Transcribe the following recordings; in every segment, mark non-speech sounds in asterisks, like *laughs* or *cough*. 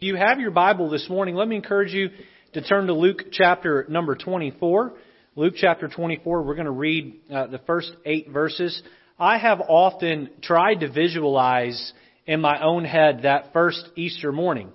If you have your Bible this morning, let me encourage you to turn to Luke chapter number 24. Luke chapter 24, we're going to read uh, the first eight verses. I have often tried to visualize in my own head that first Easter morning.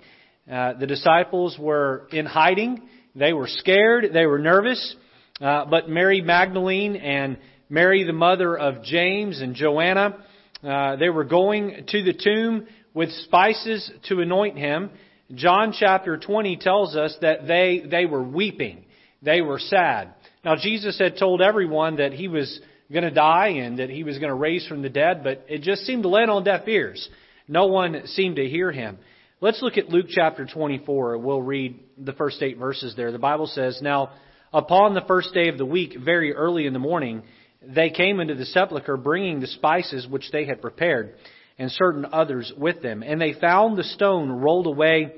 Uh, the disciples were in hiding. They were scared. They were nervous. Uh, but Mary Magdalene and Mary, the mother of James and Joanna, uh, they were going to the tomb with spices to anoint him. John chapter 20 tells us that they, they were weeping. They were sad. Now, Jesus had told everyone that he was going to die and that he was going to raise from the dead, but it just seemed to land on deaf ears. No one seemed to hear him. Let's look at Luke chapter 24. We'll read the first eight verses there. The Bible says, Now, upon the first day of the week, very early in the morning, they came into the sepulchre bringing the spices which they had prepared and certain others with them. And they found the stone rolled away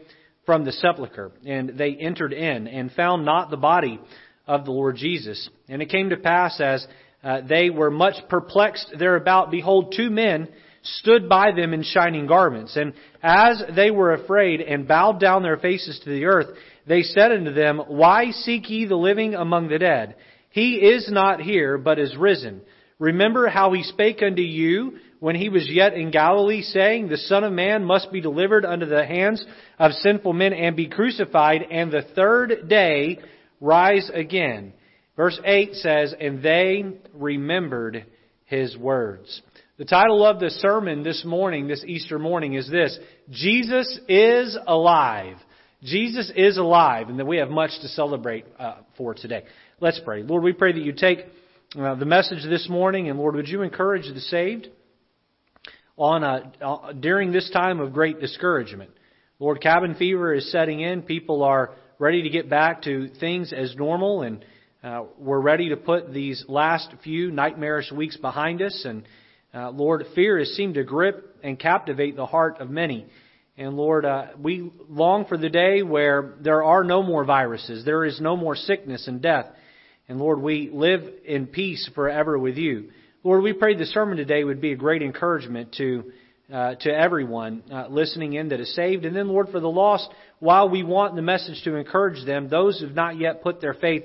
from the sepulchre. And they entered in and found not the body of the Lord Jesus. And it came to pass as uh, they were much perplexed thereabout, behold, two men stood by them in shining garments. And as they were afraid and bowed down their faces to the earth, they said unto them, Why seek ye the living among the dead? He is not here, but is risen. Remember how he spake unto you when he was yet in Galilee, saying, The Son of Man must be delivered unto the hands of sinful men and be crucified, and the third day rise again. Verse 8 says, And they remembered his words. The title of the sermon this morning, this Easter morning, is this Jesus is alive. Jesus is alive, and that we have much to celebrate uh, for today. Let's pray. Lord, we pray that you take uh, the message this morning, and Lord, would you encourage the saved? On a, uh, during this time of great discouragement. Lord, cabin fever is setting in. People are ready to get back to things as normal, and uh, we're ready to put these last few nightmarish weeks behind us. And uh, Lord, fear has seemed to grip and captivate the heart of many. And Lord, uh, we long for the day where there are no more viruses, there is no more sickness and death. And Lord, we live in peace forever with you. Lord, we pray the sermon today would be a great encouragement to uh, to everyone uh, listening in that is saved. And then, Lord, for the lost, while we want the message to encourage them, those who have not yet put their faith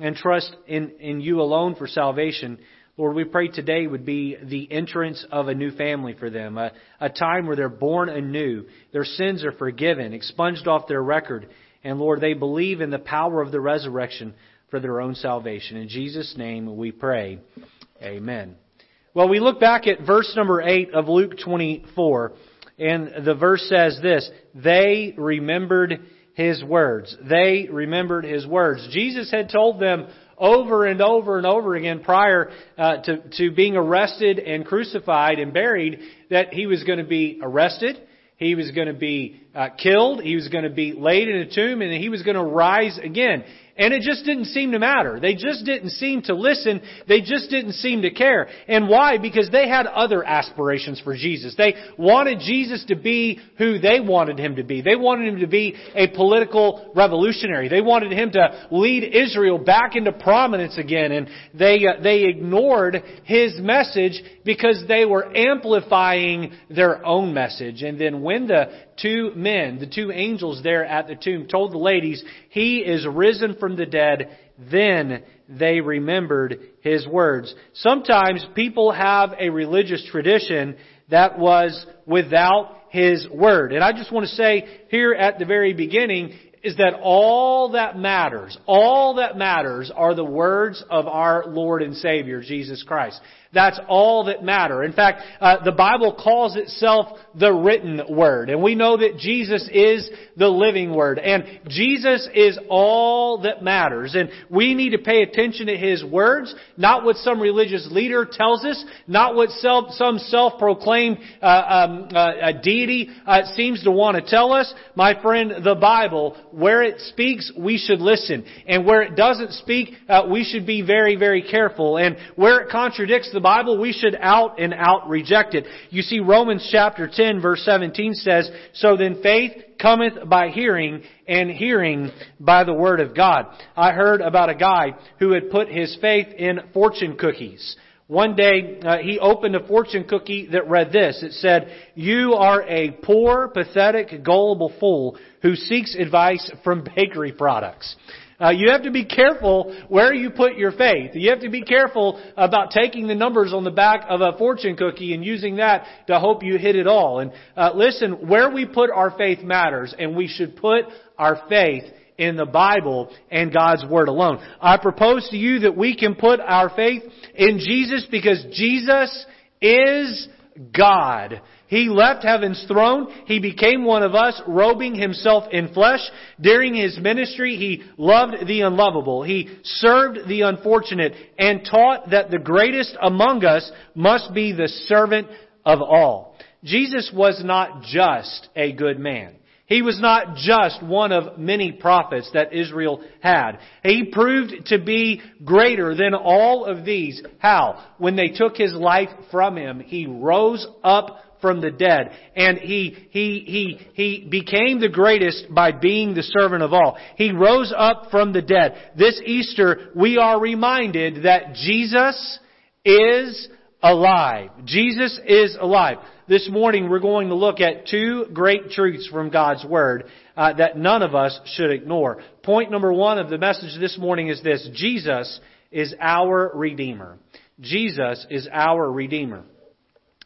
and trust in, in you alone for salvation, Lord, we pray today would be the entrance of a new family for them, a, a time where they're born anew, their sins are forgiven, expunged off their record, and Lord, they believe in the power of the resurrection for their own salvation. In Jesus' name we pray. Amen. Well, we look back at verse number 8 of Luke 24, and the verse says this They remembered his words. They remembered his words. Jesus had told them over and over and over again prior uh, to, to being arrested and crucified and buried that he was going to be arrested, he was going to be uh, killed, he was going to be laid in a tomb, and he was going to rise again. And it just didn't seem to matter. They just didn't seem to listen. They just didn't seem to care. And why? Because they had other aspirations for Jesus. They wanted Jesus to be who they wanted him to be. They wanted him to be a political revolutionary. They wanted him to lead Israel back into prominence again. And they, uh, they ignored his message because they were amplifying their own message. And then when the two men, the two angels there at the tomb, told the ladies, He is risen from the dead. Then they remembered His words. Sometimes people have a religious tradition that was without His Word. And I just want to say here at the very beginning, is that all that matters, all that matters are the words of our Lord and Savior, Jesus Christ. That's all that matter. In fact, uh, the Bible calls itself the written word. And we know that Jesus is the living word. And Jesus is all that matters. And we need to pay attention to His words, not what some religious leader tells us, not what self, some self-proclaimed uh, um, uh, deity uh, seems to want to tell us. My friend, the Bible, where it speaks, we should listen. And where it doesn't speak, uh, we should be very, very careful. And where it contradicts the Bible, we should out and out reject it. You see, Romans chapter 10 verse 17 says, So then faith cometh by hearing, and hearing by the word of God. I heard about a guy who had put his faith in fortune cookies. One day, uh, he opened a fortune cookie that read this. It said, You are a poor, pathetic, gullible fool who seeks advice from bakery products. Uh, you have to be careful where you put your faith. You have to be careful about taking the numbers on the back of a fortune cookie and using that to hope you hit it all. And uh, listen, where we put our faith matters, and we should put our faith in the Bible and God's Word alone. I propose to you that we can put our faith in Jesus because Jesus is God. He left heaven's throne. He became one of us, robing himself in flesh. During his ministry, he loved the unlovable. He served the unfortunate and taught that the greatest among us must be the servant of all. Jesus was not just a good man. He was not just one of many prophets that Israel had. He proved to be greater than all of these. How? When they took his life from him, he rose up from the dead. And he, he, he, he became the greatest by being the servant of all. He rose up from the dead. This Easter, we are reminded that Jesus is alive. Jesus is alive. This morning we're going to look at two great truths from God's Word uh, that none of us should ignore. Point number one of the message this morning is this. Jesus is our Redeemer. Jesus is our Redeemer.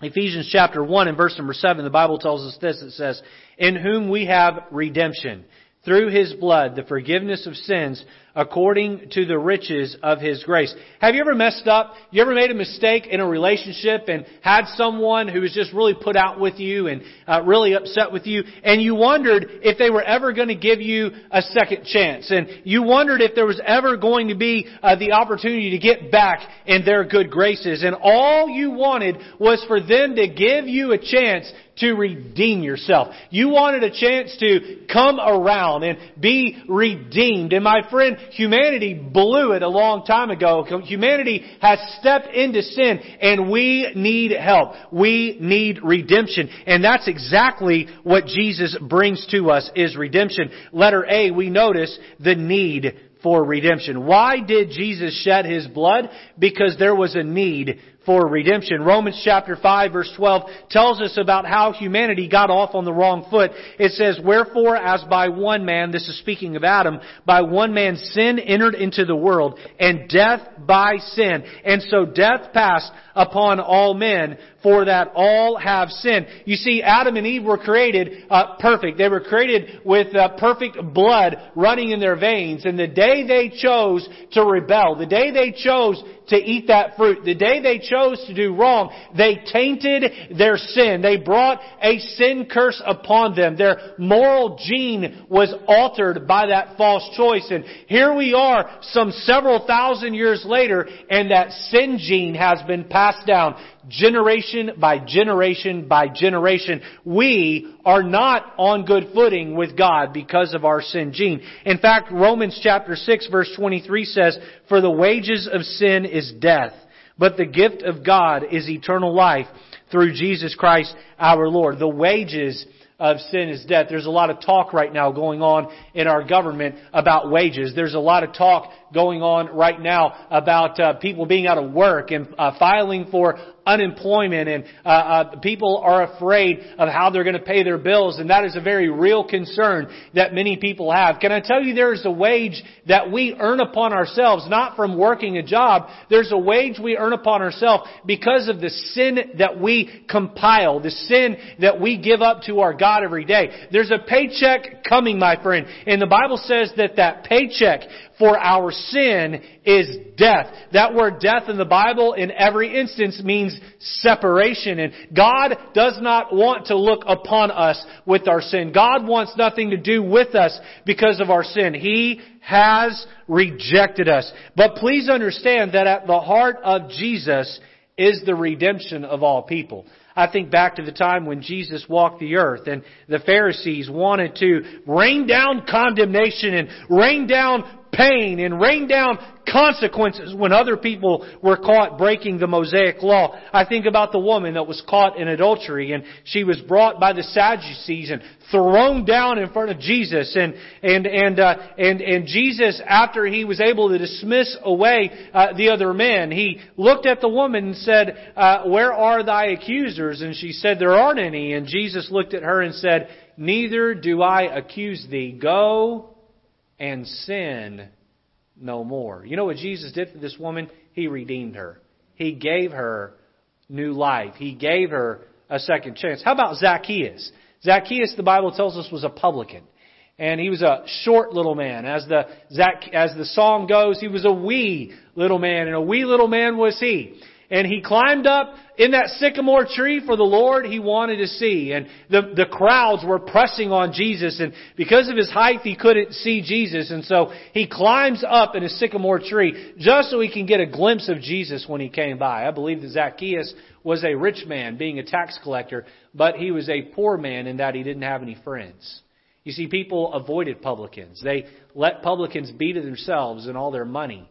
Ephesians chapter 1 and verse number 7, the Bible tells us this. It says, In whom we have redemption, through His blood, the forgiveness of sins, according to the riches of His grace. Have you ever messed up? You ever made a mistake in a relationship and had someone who was just really put out with you and uh, really upset with you, and you wondered if they were ever going to give you a second chance, and you wondered if there was ever going to be uh, the opportunity to get back in their good graces, and all you wanted was for them to give you a chance to redeem yourself. You wanted a chance to come around and be redeemed. And my friend, humanity blew it a long time ago. Humanity has stepped into sin and we need help. We need redemption. And that's exactly what Jesus brings to us is redemption. Letter A, we notice the need for redemption. Why did Jesus shed His blood? Because there was a need for redemption. Romans chapter 5 verse 12 tells us about how humanity got off on the wrong foot. It says, Wherefore as by one man, this is speaking of Adam, by one man sin entered into the world, and death by sin. And so death passed upon all men, for that all have sinned. You see, Adam and Eve were created uh, perfect. They were created with uh, perfect blood running in their veins. And the day they chose to rebel, the day they chose to eat that fruit. The day they chose to do wrong, they tainted their sin. They brought a sin curse upon them. Their moral gene was altered by that false choice. And here we are some several thousand years later and that sin gene has been passed down generation by generation by generation. We are not on good footing with God because of our sin gene. In fact, Romans chapter 6 verse 23 says, For the wages of sin is death, but the gift of God is eternal life through Jesus Christ our Lord. The wages of sin is death. There's a lot of talk right now going on in our government about wages. There's a lot of talk going on right now about uh, people being out of work and uh, filing for unemployment and uh, uh, people are afraid of how they're going to pay their bills and that is a very real concern that many people have. Can I tell you there is a wage that we earn upon ourselves not from working a job. There's a wage we earn upon ourselves because of the sin that we compile, the sin that we give up to our God every day. There's a paycheck coming, my friend, and the Bible says that that paycheck for our sin is death. That word death in the Bible in every instance means separation. And God does not want to look upon us with our sin. God wants nothing to do with us because of our sin. He has rejected us. But please understand that at the heart of Jesus is the redemption of all people. I think back to the time when Jesus walked the earth and the Pharisees wanted to rain down condemnation and rain down pain and rained down consequences when other people were caught breaking the Mosaic law. I think about the woman that was caught in adultery and she was brought by the Sadducees and thrown down in front of Jesus. And and and uh, and and Jesus after he was able to dismiss away uh, the other men he looked at the woman and said uh, where are thy accusers? And she said there aren't any. And Jesus looked at her and said neither do I accuse thee. Go and sin no more. You know what Jesus did for this woman? He redeemed her. He gave her new life. He gave her a second chance. How about Zacchaeus? Zacchaeus, the Bible tells us, was a publican. And he was a short little man. As the, as the song goes, he was a wee little man, and a wee little man was he and he climbed up in that sycamore tree for the Lord he wanted to see. And the, the crowds were pressing on Jesus, and because of his height, he couldn't see Jesus. And so he climbs up in a sycamore tree just so he can get a glimpse of Jesus when he came by. I believe that Zacchaeus was a rich man, being a tax collector, but he was a poor man in that he didn't have any friends. You see, people avoided publicans. They let publicans be to themselves and all their money.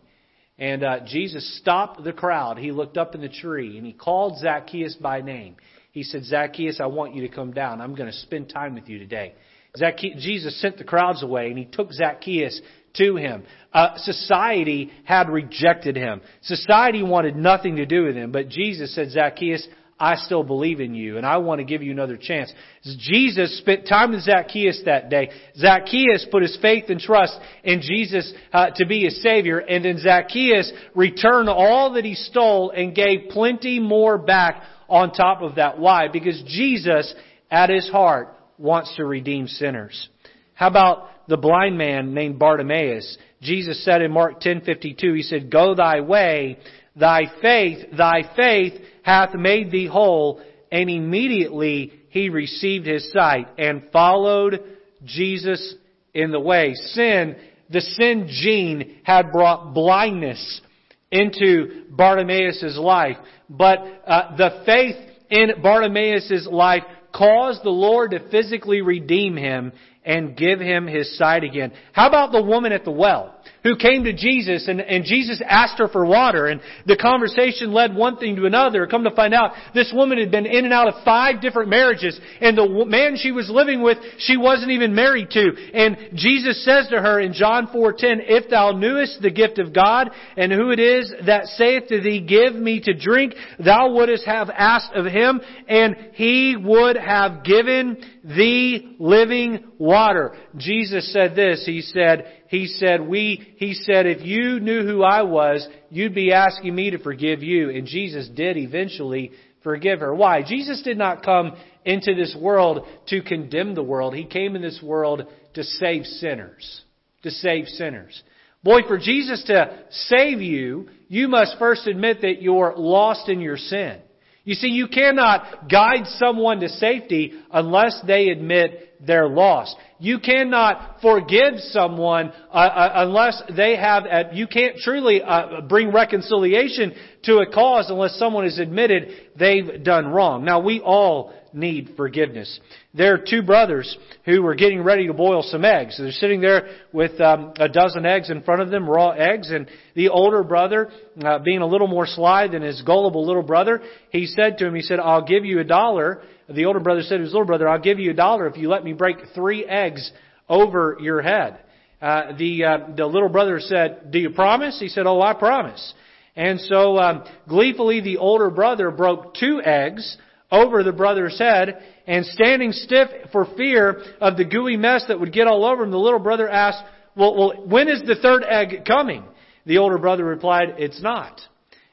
And uh, Jesus stopped the crowd. He looked up in the tree and he called Zacchaeus by name. He said, Zacchaeus, I want you to come down. I'm going to spend time with you today. Zacchaeus, Jesus sent the crowds away and he took Zacchaeus to him. Uh, society had rejected him. Society wanted nothing to do with him. But Jesus said, Zacchaeus, I still believe in you and I want to give you another chance. Jesus spent time with Zacchaeus that day. Zacchaeus put his faith and trust in Jesus uh, to be his Savior and then Zacchaeus returned all that he stole and gave plenty more back on top of that. Why? Because Jesus at his heart wants to redeem sinners. How about the blind man named Bartimaeus? Jesus said in Mark 10:52, he said, "Go thy way, thy faith, thy faith hath made thee whole. And immediately he received his sight and followed Jesus in the way. Sin, the sin gene had brought blindness into Bartimaeus' life. But uh, the faith in Bartimaeus' life caused the Lord to physically redeem him and give him his sight again. How about the woman at the well? Who came to Jesus and, and Jesus asked her for water and the conversation led one thing to another. Come to find out, this woman had been in and out of five different marriages and the man she was living with, she wasn't even married to. And Jesus says to her in John 4:10, If thou knewest the gift of God and who it is that saith to thee, Give me to drink, thou wouldst have asked of him and he would have given thee living water. Jesus said this, He said, he said, we, he said, if you knew who I was, you'd be asking me to forgive you. And Jesus did eventually forgive her. Why? Jesus did not come into this world to condemn the world. He came in this world to save sinners. To save sinners. Boy, for Jesus to save you, you must first admit that you're lost in your sin. You see, you cannot guide someone to safety unless they admit they're lost. You cannot forgive someone uh, uh, unless they have, uh, you can't truly uh, bring reconciliation to a cause unless someone has admitted they've done wrong. Now we all need forgiveness. There are two brothers who were getting ready to boil some eggs. They're sitting there with um, a dozen eggs in front of them, raw eggs, and the older brother, uh, being a little more sly than his gullible little brother, he said to him, he said, I'll give you a dollar the older brother said to his little brother, I'll give you a dollar if you let me break three eggs over your head. Uh, the, uh, the little brother said, Do you promise? He said, Oh, I promise. And so, um, gleefully, the older brother broke two eggs over the brother's head, and standing stiff for fear of the gooey mess that would get all over him, the little brother asked, Well, well when is the third egg coming? The older brother replied, It's not.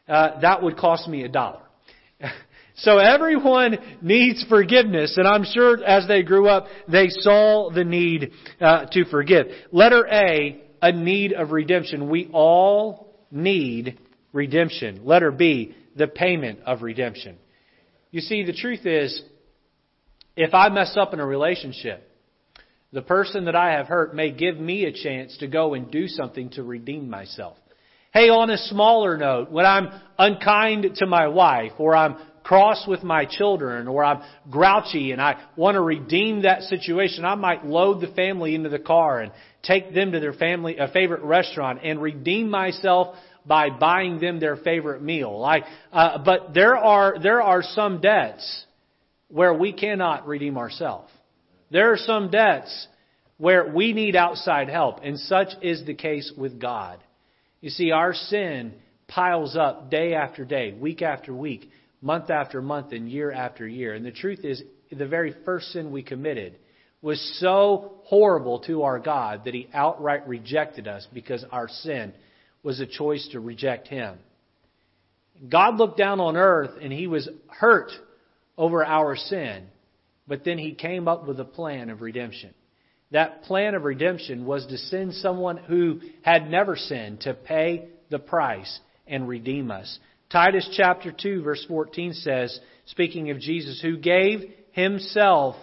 Uh, that would cost me a dollar. *laughs* So everyone needs forgiveness, and I'm sure as they grew up, they saw the need uh, to forgive. Letter A, a need of redemption. We all need redemption. Letter B, the payment of redemption. You see, the truth is, if I mess up in a relationship, the person that I have hurt may give me a chance to go and do something to redeem myself. Hey, on a smaller note, when I'm unkind to my wife or I'm cross with my children or I'm grouchy and I want to redeem that situation, I might load the family into the car and take them to their family, a favorite restaurant and redeem myself by buying them their favorite meal. Uh, but there are, there are some debts where we cannot redeem ourselves. There are some debts where we need outside help, and such is the case with God. You see, our sin piles up day after day, week after week, month after month, and year after year. And the truth is, the very first sin we committed was so horrible to our God that He outright rejected us because our sin was a choice to reject Him. God looked down on earth and He was hurt over our sin, but then He came up with a plan of redemption. That plan of redemption was to send someone who had never sinned to pay the price and redeem us. Titus chapter 2 verse 14 says, speaking of Jesus, who gave himself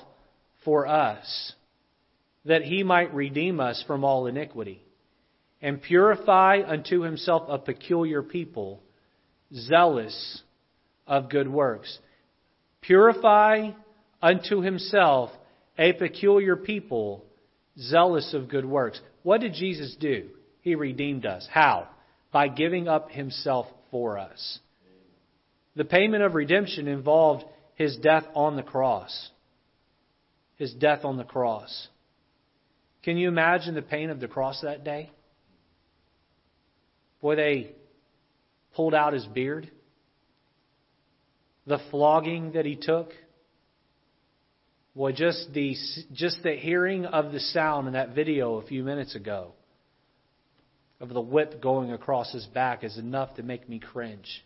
for us, that he might redeem us from all iniquity, and purify unto himself a peculiar people, zealous of good works. Purify unto himself a peculiar people, zealous of good works. What did Jesus do? He redeemed us. How? By giving up himself for us. The payment of redemption involved his death on the cross. His death on the cross. Can you imagine the pain of the cross that day? Boy, they pulled out his beard. The flogging that he took. Boy, just the, just the hearing of the sound in that video a few minutes ago of the whip going across his back is enough to make me cringe.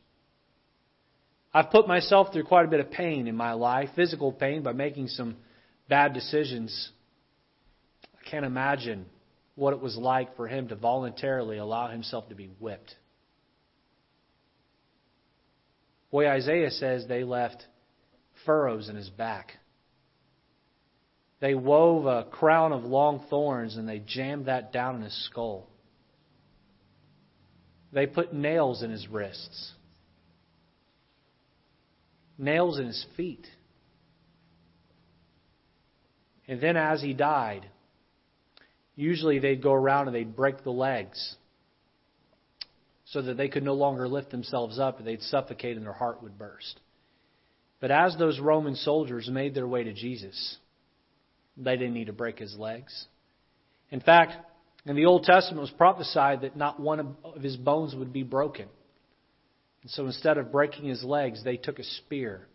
I've put myself through quite a bit of pain in my life, physical pain, by making some bad decisions. I can't imagine what it was like for him to voluntarily allow himself to be whipped. Boy, Isaiah says they left furrows in his back. They wove a crown of long thorns and they jammed that down in his skull. They put nails in his wrists, nails in his feet. And then as he died, usually they'd go around and they'd break the legs so that they could no longer lift themselves up and they'd suffocate and their heart would burst. But as those Roman soldiers made their way to Jesus, they didn't need to break his legs. In fact, in the Old Testament, it was prophesied that not one of his bones would be broken. And so instead of breaking his legs, they took a spear.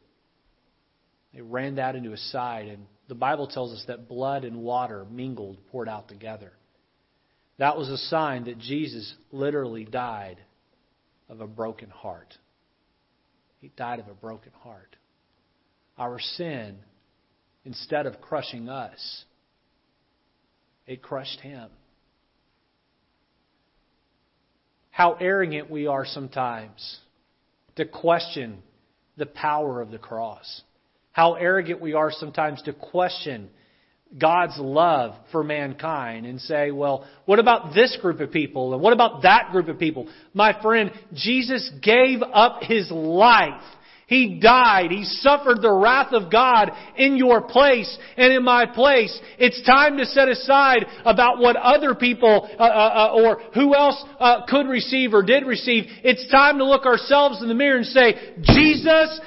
They ran that into his side. And the Bible tells us that blood and water mingled, poured out together. That was a sign that Jesus literally died of a broken heart. He died of a broken heart. Our sin, instead of crushing us, it crushed him. how arrogant we are sometimes to question the power of the cross. How arrogant we are sometimes to question God's love for mankind and say, well, what about this group of people? And what about that group of people? My friend, Jesus gave up His life he died. He suffered the wrath of God in your place and in my place. It's time to set aside about what other people uh, uh, uh, or who else uh, could receive or did receive. It's time to look ourselves in the mirror and say, Jesus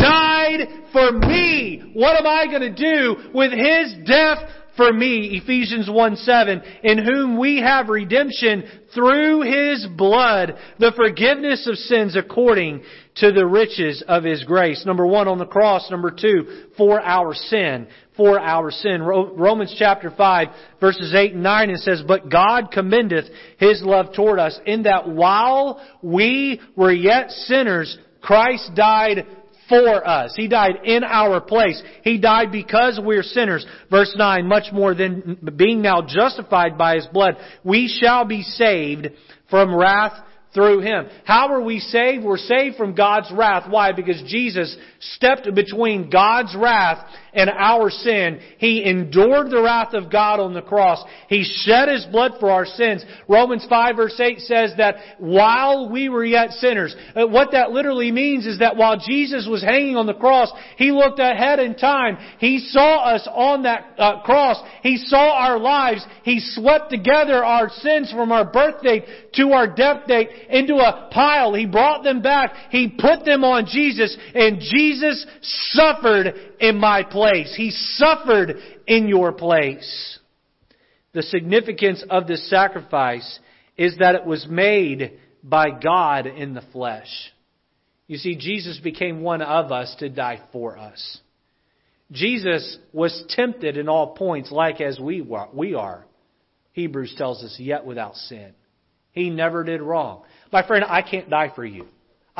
died for me. What am I going to do with His death for me, Ephesians 1 7, in whom we have redemption through His blood, the forgiveness of sins according to the riches of His grace. Number one, on the cross. Number two, for our sin. For our sin. Romans chapter 5, verses 8 and 9, it says, But God commendeth His love toward us, in that while we were yet sinners, Christ died for us. He died in our place. He died because we're sinners. Verse 9, much more than being now justified by His blood, we shall be saved from wrath through Him. How are we saved? We're saved from God's wrath. Why? Because Jesus stepped between God's wrath and our sin. He endured the wrath of God on the cross. He shed His blood for our sins. Romans 5 verse 8 says that while we were yet sinners, uh, what that literally means is that while Jesus was hanging on the cross, He looked ahead in time. He saw us on that uh, cross. He saw our lives. He swept together our sins from our birth date to our death date into a pile. He brought them back. He put them on Jesus and Jesus suffered in my place. He suffered in your place. The significance of this sacrifice is that it was made by God in the flesh. You see, Jesus became one of us to die for us. Jesus was tempted in all points like as we are. Hebrews tells us, yet without sin. He never did wrong. My friend, I can't die for you.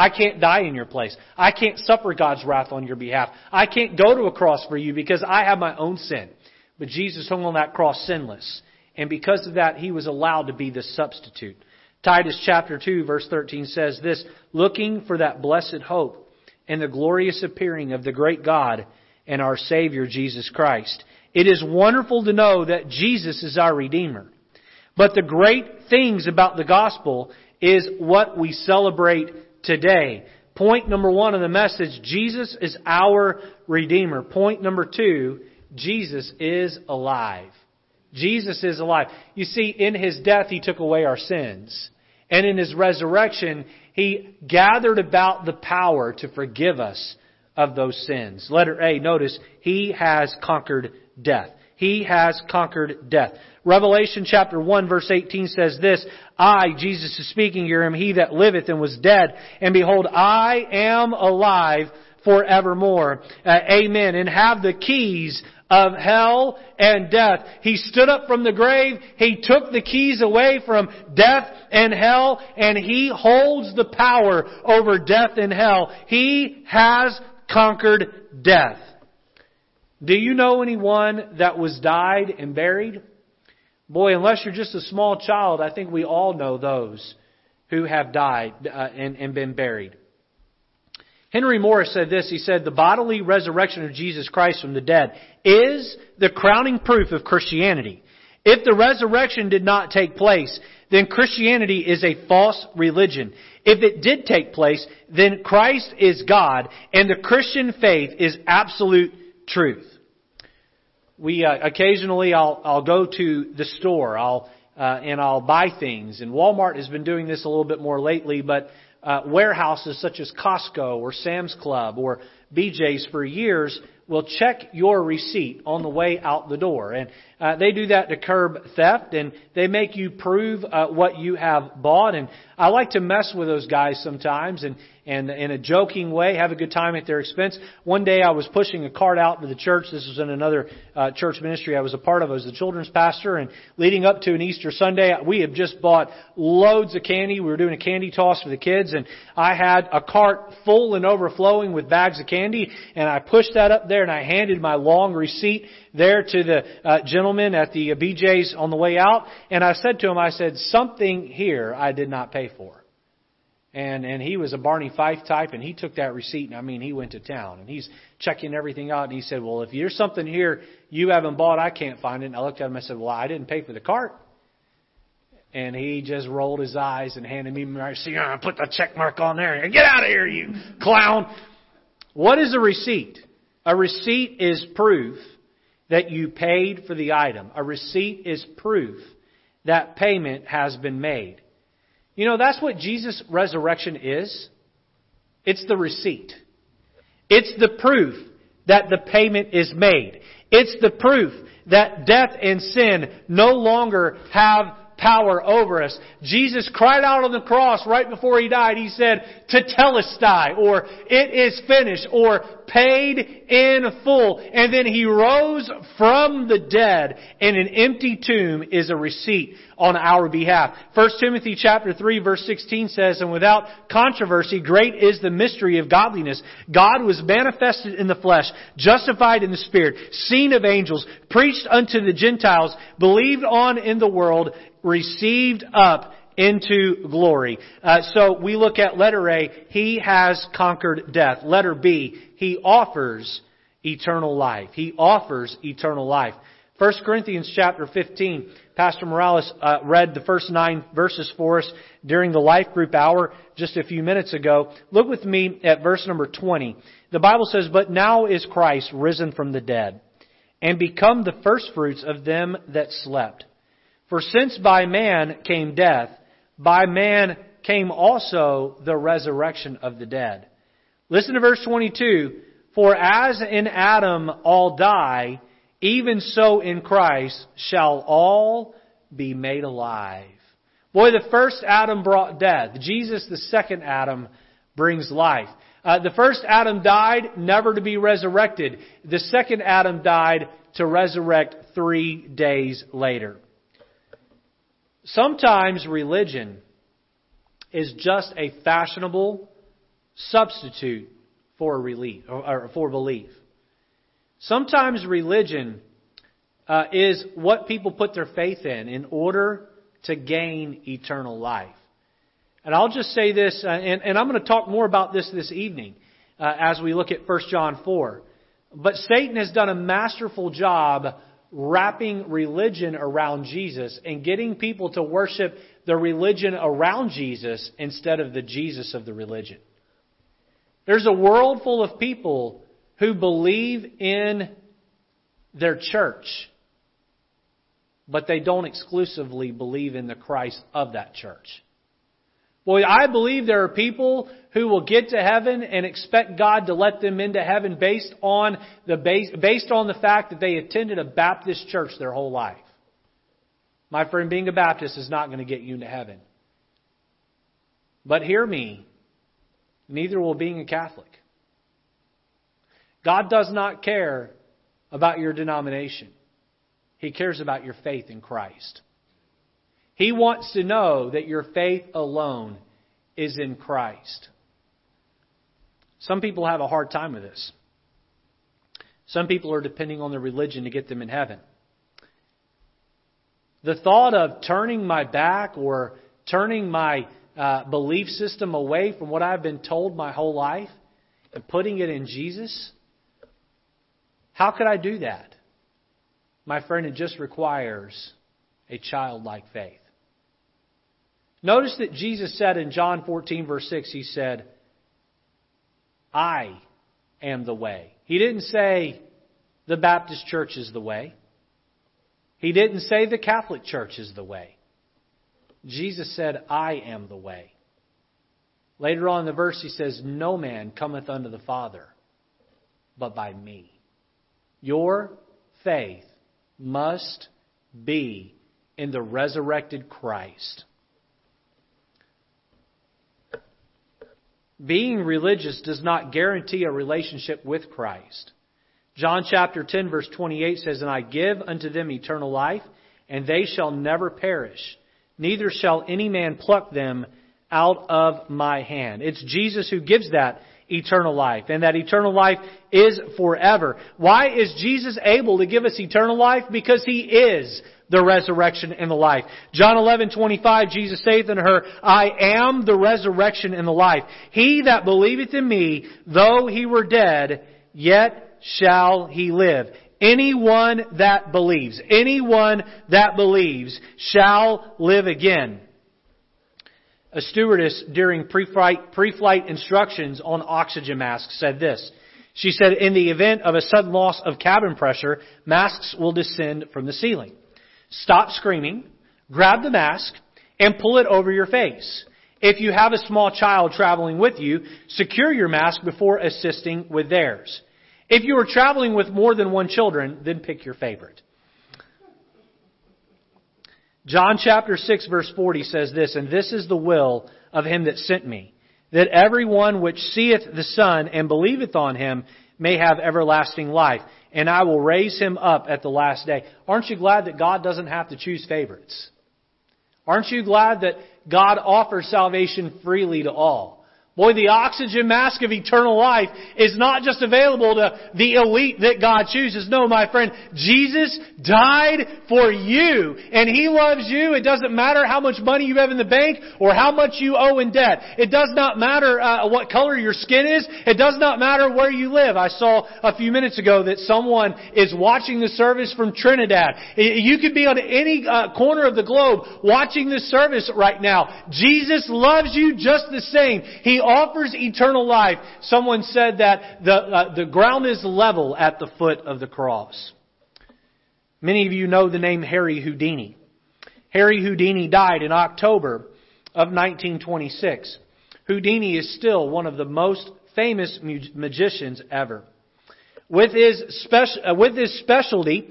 I can't die in your place. I can't suffer God's wrath on your behalf. I can't go to a cross for you because I have my own sin. But Jesus hung on that cross sinless. And because of that, he was allowed to be the substitute. Titus chapter 2 verse 13 says this, looking for that blessed hope and the glorious appearing of the great God and our Savior Jesus Christ. It is wonderful to know that Jesus is our Redeemer. But the great things about the gospel is what we celebrate today. Point number one of the message, Jesus is our Redeemer. Point number two, Jesus is alive. Jesus is alive. You see, in His death, He took away our sins. And in His resurrection, He gathered about the power to forgive us of those sins. Letter A, notice, He has conquered death. He has conquered death. Revelation chapter 1 verse 18 says this, I, Jesus is speaking here, am he that liveth and was dead, and behold, I am alive forevermore. Uh, amen. And have the keys of hell and death. He stood up from the grave, he took the keys away from death and hell, and he holds the power over death and hell. He has conquered death. Do you know anyone that was died and buried? Boy, unless you're just a small child, I think we all know those who have died uh, and, and been buried. Henry Morris said this. He said, The bodily resurrection of Jesus Christ from the dead is the crowning proof of Christianity. If the resurrection did not take place, then Christianity is a false religion. If it did take place, then Christ is God, and the Christian faith is absolute truth we uh, occasionally I'll I'll go to the store. I'll uh, and I'll buy things. And Walmart has been doing this a little bit more lately, but uh, warehouses such as Costco or Sam's Club or BJ's for years will check your receipt on the way out the door. And uh, they do that to curb theft and they make you prove uh, what you have bought. And I like to mess with those guys sometimes and and in a joking way, have a good time at their expense. One day I was pushing a cart out to the church. This was in another uh, church ministry I was a part of. I was the children's pastor, and leading up to an Easter Sunday, we had just bought loads of candy. We were doing a candy toss for the kids, and I had a cart full and overflowing with bags of candy, and I pushed that up there, and I handed my long receipt there to the uh, gentleman at the uh, BJ's on the way out, and I said to him, I said, something here I did not pay for. And and he was a Barney Fife type, and he took that receipt, and I mean, he went to town, and he's checking everything out, and he said, "Well, if there's something here you haven't bought, I can't find it." And I looked at him, I said, "Well, I didn't pay for the cart." And he just rolled his eyes and handed me my receipt. I put the check mark on there. Get out of here, you clown! What is a receipt? A receipt is proof that you paid for the item. A receipt is proof that payment has been made. You know, that's what Jesus' resurrection is. It's the receipt. It's the proof that the payment is made. It's the proof that death and sin no longer have power over us. Jesus cried out on the cross right before he died. He said, Tetelestai, or it is finished, or paid in full. And then he rose from the dead, and an empty tomb is a receipt on our behalf. 1 Timothy chapter 3 verse 16 says, And without controversy, great is the mystery of godliness. God was manifested in the flesh, justified in the spirit, seen of angels, preached unto the Gentiles, believed on in the world, received up into glory. Uh, so we look at letter A, he has conquered death. Letter B, he offers eternal life. He offers eternal life. 1 Corinthians chapter 15, Pastor Morales uh, read the first nine verses for us during the life group hour just a few minutes ago. Look with me at verse number 20. The Bible says, But now is Christ risen from the dead, and become the firstfruits of them that slept. For since by man came death, by man came also the resurrection of the dead. Listen to verse 22. For as in Adam all die, even so in Christ shall all be made alive. Boy, the first Adam brought death. Jesus, the second Adam, brings life. Uh, the first Adam died, never to be resurrected. The second Adam died to resurrect three days later. Sometimes religion is just a fashionable substitute for relief or for belief. Sometimes religion uh, is what people put their faith in in order to gain eternal life. And I'll just say this, uh, and, and, I'm going to talk more about this this evening uh, as we look at 1 John 4. But Satan has done a masterful job wrapping religion around Jesus and getting people to worship the religion around Jesus instead of the Jesus of the religion. There's a world full of people who believe in their church, but they don't exclusively believe in the Christ of that church. Boy, I believe there are people who will get to heaven and expect God to let them into heaven based on the base, based on the fact that they attended a Baptist church their whole life. My friend, being a Baptist is not going to get you into heaven. But hear me, neither will being a Catholic. God does not care about your denomination. He cares about your faith in Christ. He wants to know that your faith alone is in Christ. Some people have a hard time with this. Some people are depending on their religion to get them in heaven. The thought of turning my back or turning my uh, belief system away from what I've been told my whole life and putting it in Jesus how could I do that? My friend, it just requires a childlike faith. Notice that Jesus said in John 14, verse 6, He said, I am the way. He didn't say the Baptist church is the way. He didn't say the Catholic church is the way. Jesus said, I am the way. Later on in the verse, he says, No man cometh unto the Father but by me. Your faith must be in the resurrected Christ. Being religious does not guarantee a relationship with Christ. John chapter 10 verse 28 says, And I give unto them eternal life, and they shall never perish, neither shall any man pluck them out of my hand. It's Jesus who gives that eternal life. And that eternal life is forever. Why is Jesus able to give us eternal life? Because He is the resurrection and the life. John 11:25 Jesus saith unto her, I am the resurrection and the life. He that believeth in me, though he were dead, yet shall he live. Anyone that believes, anyone that believes shall live again a stewardess during pre-flight, pre-flight instructions on oxygen masks said this. She said, in the event of a sudden loss of cabin pressure, masks will descend from the ceiling. Stop screaming, grab the mask, and pull it over your face. If you have a small child traveling with you, secure your mask before assisting with theirs. If you are traveling with more than one children, then pick your favorite. John chapter 6 verse 40 says this, And this is the will of him that sent me, that every one which seeth the Son and believeth on him may have everlasting life, and I will raise him up at the last day. Aren't you glad that God doesn't have to choose favorites? Aren't you glad that God offers salvation freely to all? Boy, the oxygen mask of eternal life is not just available to the elite that God chooses. No, my friend, Jesus died for you, and He loves you. It doesn't matter how much money you have in the bank or how much you owe in debt. It does not matter uh, what color your skin is. It does not matter where you live. I saw a few minutes ago that someone is watching the service from Trinidad. You could be on any uh, corner of the globe watching this service right now. Jesus loves you just the same. He offers eternal life. Someone said that the, uh, the ground is level at the foot of the cross. Many of you know the name Harry Houdini. Harry Houdini died in October of 1926. Houdini is still one of the most famous magicians ever. With his, uh, with his specialty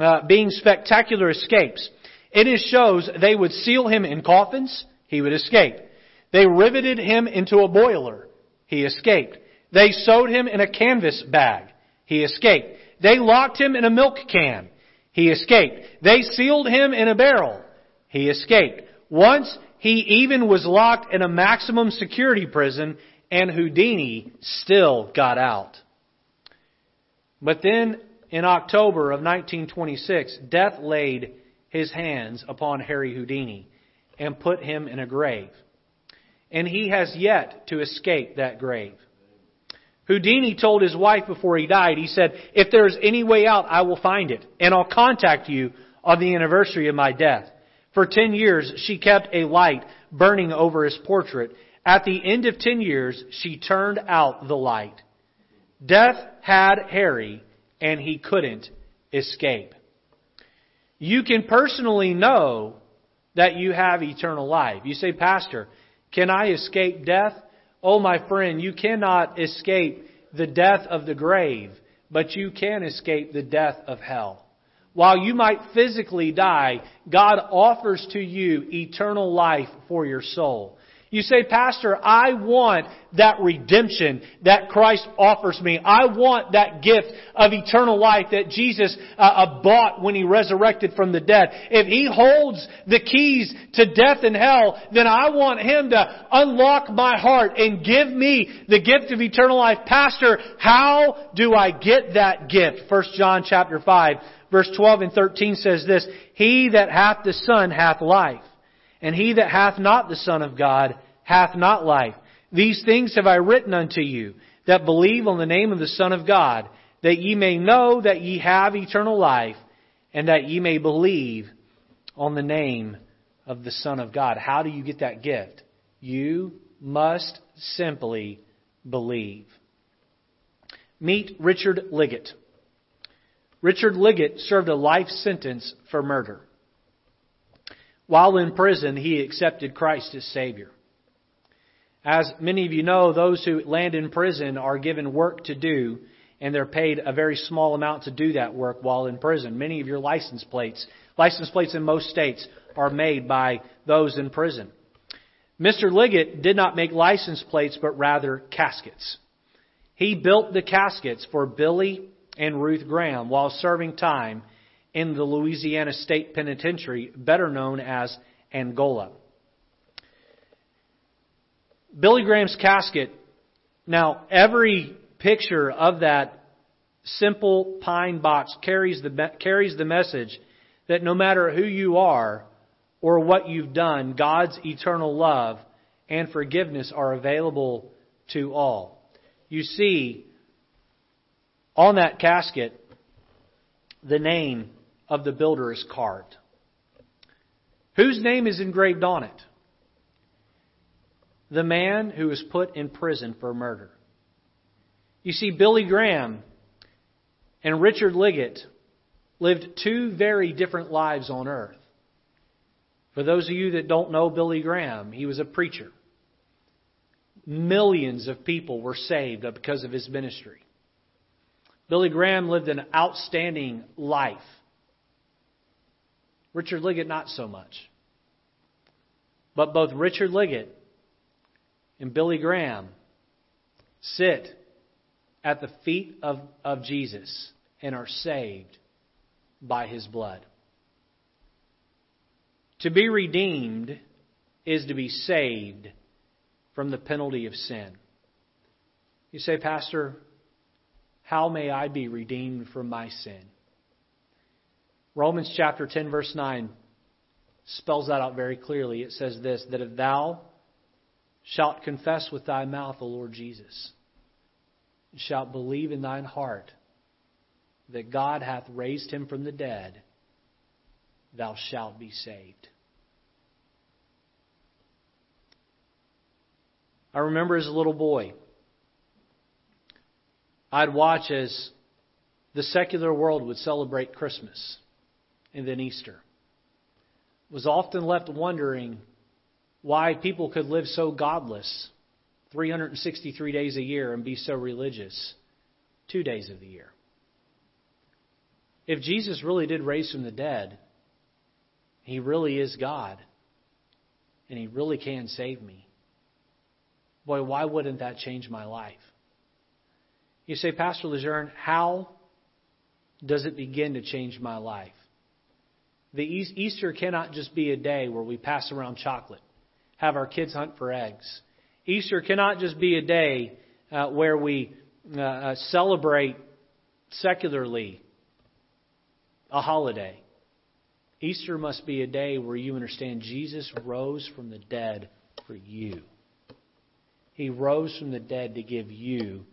uh, being spectacular escapes, in his shows they would seal him in coffins, he would escape. They riveted him into a boiler. He escaped. They sewed him in a canvas bag. He escaped. They locked him in a milk can. He escaped. They sealed him in a barrel. He escaped. Once he even was locked in a maximum security prison and Houdini still got out. But then in October of 1926, death laid his hands upon Harry Houdini and put him in a grave and he has yet to escape that grave. Houdini told his wife before he died, he said, If there's any way out, I will find it, and I'll contact you on the anniversary of my death. For ten years, she kept a light burning over his portrait. At the end of ten years, she turned out the light. Death had Harry, and he couldn't escape. You can personally know that you have eternal life. You say, Pastor, can I escape death? Oh, my friend, you cannot escape the death of the grave, but you can escape the death of hell. While you might physically die, God offers to you eternal life for your soul. You say, Pastor, I want that redemption that Christ offers me. I want that gift of eternal life that Jesus uh, uh, bought when He resurrected from the dead. If He holds the keys to death and hell, then I want Him to unlock my heart and give me the gift of eternal life. Pastor, how do I get that gift? 1 John chapter 5 verse 12 and 13 says this, He that hath the Son hath life. And he that hath not the Son of God hath not life. These things have I written unto you, that believe on the name of the Son of God, that ye may know that ye have eternal life, and that ye may believe on the name of the Son of God. How do you get that gift? You must simply believe. Meet Richard Liggett. Richard Liggett served a life sentence for murder. While in prison, he accepted Christ as Savior. As many of you know, those who land in prison are given work to do, and they're paid a very small amount to do that work while in prison. Many of your license plates, license plates in most states, are made by those in prison. Mr. Liggett did not make license plates, but rather caskets. He built the caskets for Billy and Ruth Graham while serving time in the Louisiana State Penitentiary, better known as Angola. Billy Graham's casket, now every picture of that simple pine box carries the, carries the message that no matter who you are or what you've done, God's eternal love and forgiveness are available to all. You see, on that casket, the name of the builder is carved. Whose name is engraved on it? The man who was put in prison for murder. You see, Billy Graham and Richard Liggett lived two very different lives on earth. For those of you that don't know Billy Graham, he was a preacher. Millions of people were saved because of his ministry. Billy Graham lived an outstanding life. Richard Liggett, not so much. But both Richard Liggett and Billy Graham sit at the feet of, of Jesus and are saved by his blood. To be redeemed is to be saved from the penalty of sin. You say, Pastor, how may I be redeemed from my sin? Romans chapter 10, verse 9 spells that out very clearly. It says this that if thou shalt confess with thy mouth the Lord Jesus, and shalt believe in thine heart that God hath raised him from the dead, thou shalt be saved. I remember as a little boy, I'd watch as the secular world would celebrate Christmas and then Easter. Was often left wondering why people could live so godless 363 days a year and be so religious two days of the year. If Jesus really did raise from the dead, he really is God, and he really can save me. Boy, why wouldn't that change my life? You say, Pastor Lejeune, how does it begin to change my life? The Easter cannot just be a day where we pass around chocolate, have our kids hunt for eggs. Easter cannot just be a day uh, where we uh, uh celebrate secularly a holiday. Easter must be a day where you understand Jesus rose from the dead for you. He rose from the dead to give you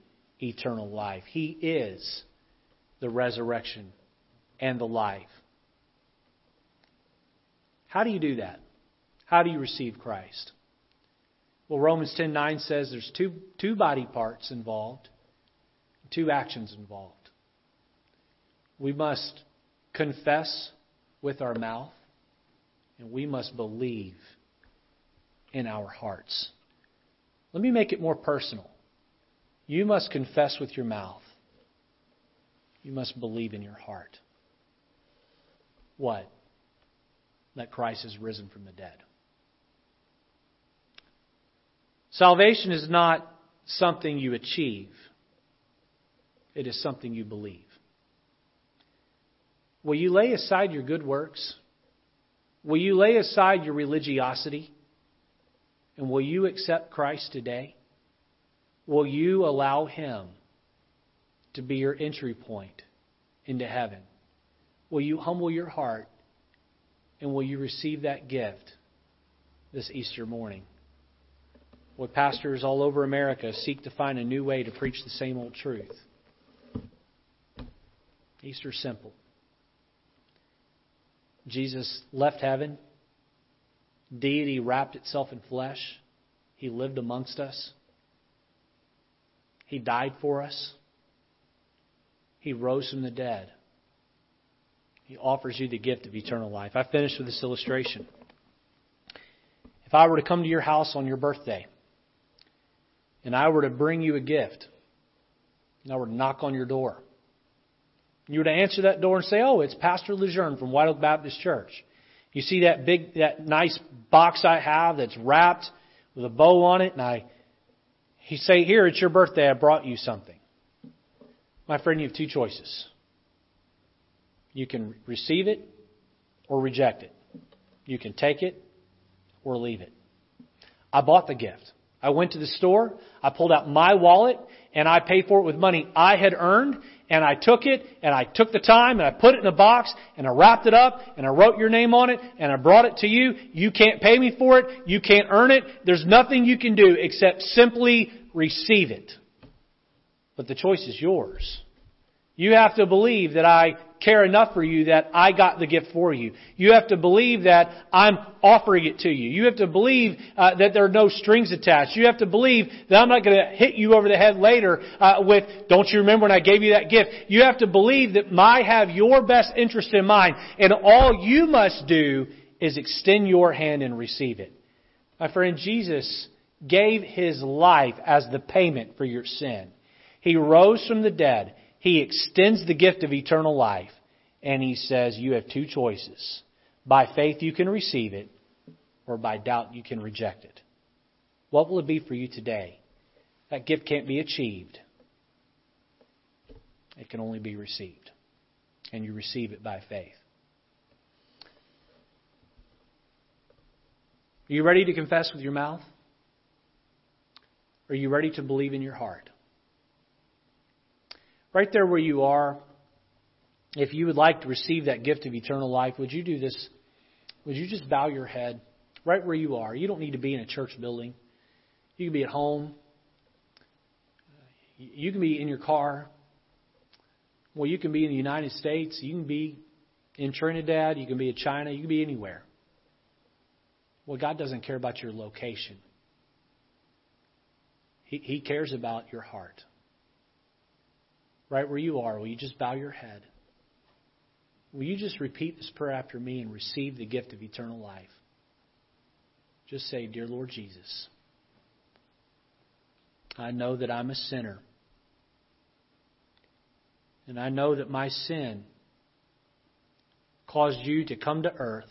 eternal life. He is the resurrection and the life. How do you do that? How do you receive Christ? Well, Romans 10:9 says there's two two body parts involved, two actions involved. We must confess with our mouth and we must believe in our hearts. Let me make it more personal. You must confess with your mouth. You must believe in your heart. What? That Christ has risen from the dead. Salvation is not something you achieve, it is something you believe. Will you lay aside your good works? Will you lay aside your religiosity? And will you accept Christ today? Will you allow Him to be your entry point into heaven? Will you humble your heart and will you receive that gift this Easter morning? Will pastors all over America seek to find a new way to preach the same old truth? Easter's simple. Jesus left heaven deity wrapped itself in flesh. He lived amongst us. He died for us. He rose from the dead. He offers you the gift of eternal life. I finished with this illustration. If I were to come to your house on your birthday and I were to bring you a gift, and I were to knock on your door, you were to answer that door and say, Oh, it's Pastor Lejeune from White Oak Baptist Church. You see that big, that nice box I have that's wrapped with a bow on it, and I, he say, here, it's your birthday, I brought you something. My friend, you have two choices. You can receive it or reject it. You can take it or leave it. I bought the gift. I went to the store, I pulled out my wallet, and I paid for it with money I had earned, and I took it, and I took the time, and I put it in a box, and I wrapped it up, and I wrote your name on it, and I brought it to you. You can't pay me for it. You can't earn it. There's nothing you can do except simply receive it. But the choice is yours. You have to believe that I care enough for you that I got the gift for you. You have to believe that I'm offering it to you. You have to believe uh, that there are no strings attached. You have to believe that I'm not going to hit you over the head later uh, with, don't you remember when I gave you that gift? You have to believe that I have your best interest in mind, and all you must do is extend your hand and receive it. My friend, Jesus gave his life as the payment for your sin. He rose from the dead. He extends the gift of eternal life, and he says, You have two choices. By faith, you can receive it, or by doubt, you can reject it. What will it be for you today? That gift can't be achieved, it can only be received. And you receive it by faith. Are you ready to confess with your mouth? Are you ready to believe in your heart? Right there where you are, if you would like to receive that gift of eternal life, would you do this? Would you just bow your head right where you are? You don't need to be in a church building. You can be at home. You can be in your car. Well, you can be in the United States. You can be in Trinidad. You can be in China. You can be anywhere. Well, God doesn't care about your location. He, he cares about your heart. Right where you are, will you just bow your head? Will you just repeat this prayer after me and receive the gift of eternal life? Just say, Dear Lord Jesus, I know that I'm a sinner. And I know that my sin caused you to come to earth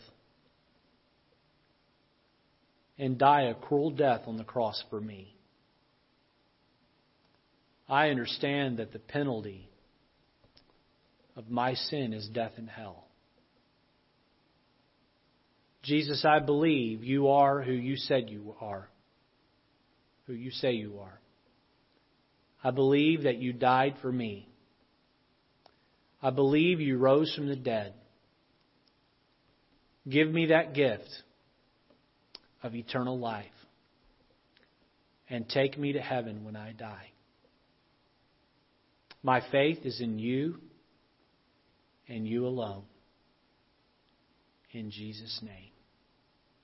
and die a cruel death on the cross for me. I understand that the penalty of my sin is death and hell. Jesus, I believe you are who you said you are, who you say you are. I believe that you died for me. I believe you rose from the dead. Give me that gift of eternal life and take me to heaven when I die. My faith is in you and you alone. In Jesus' name.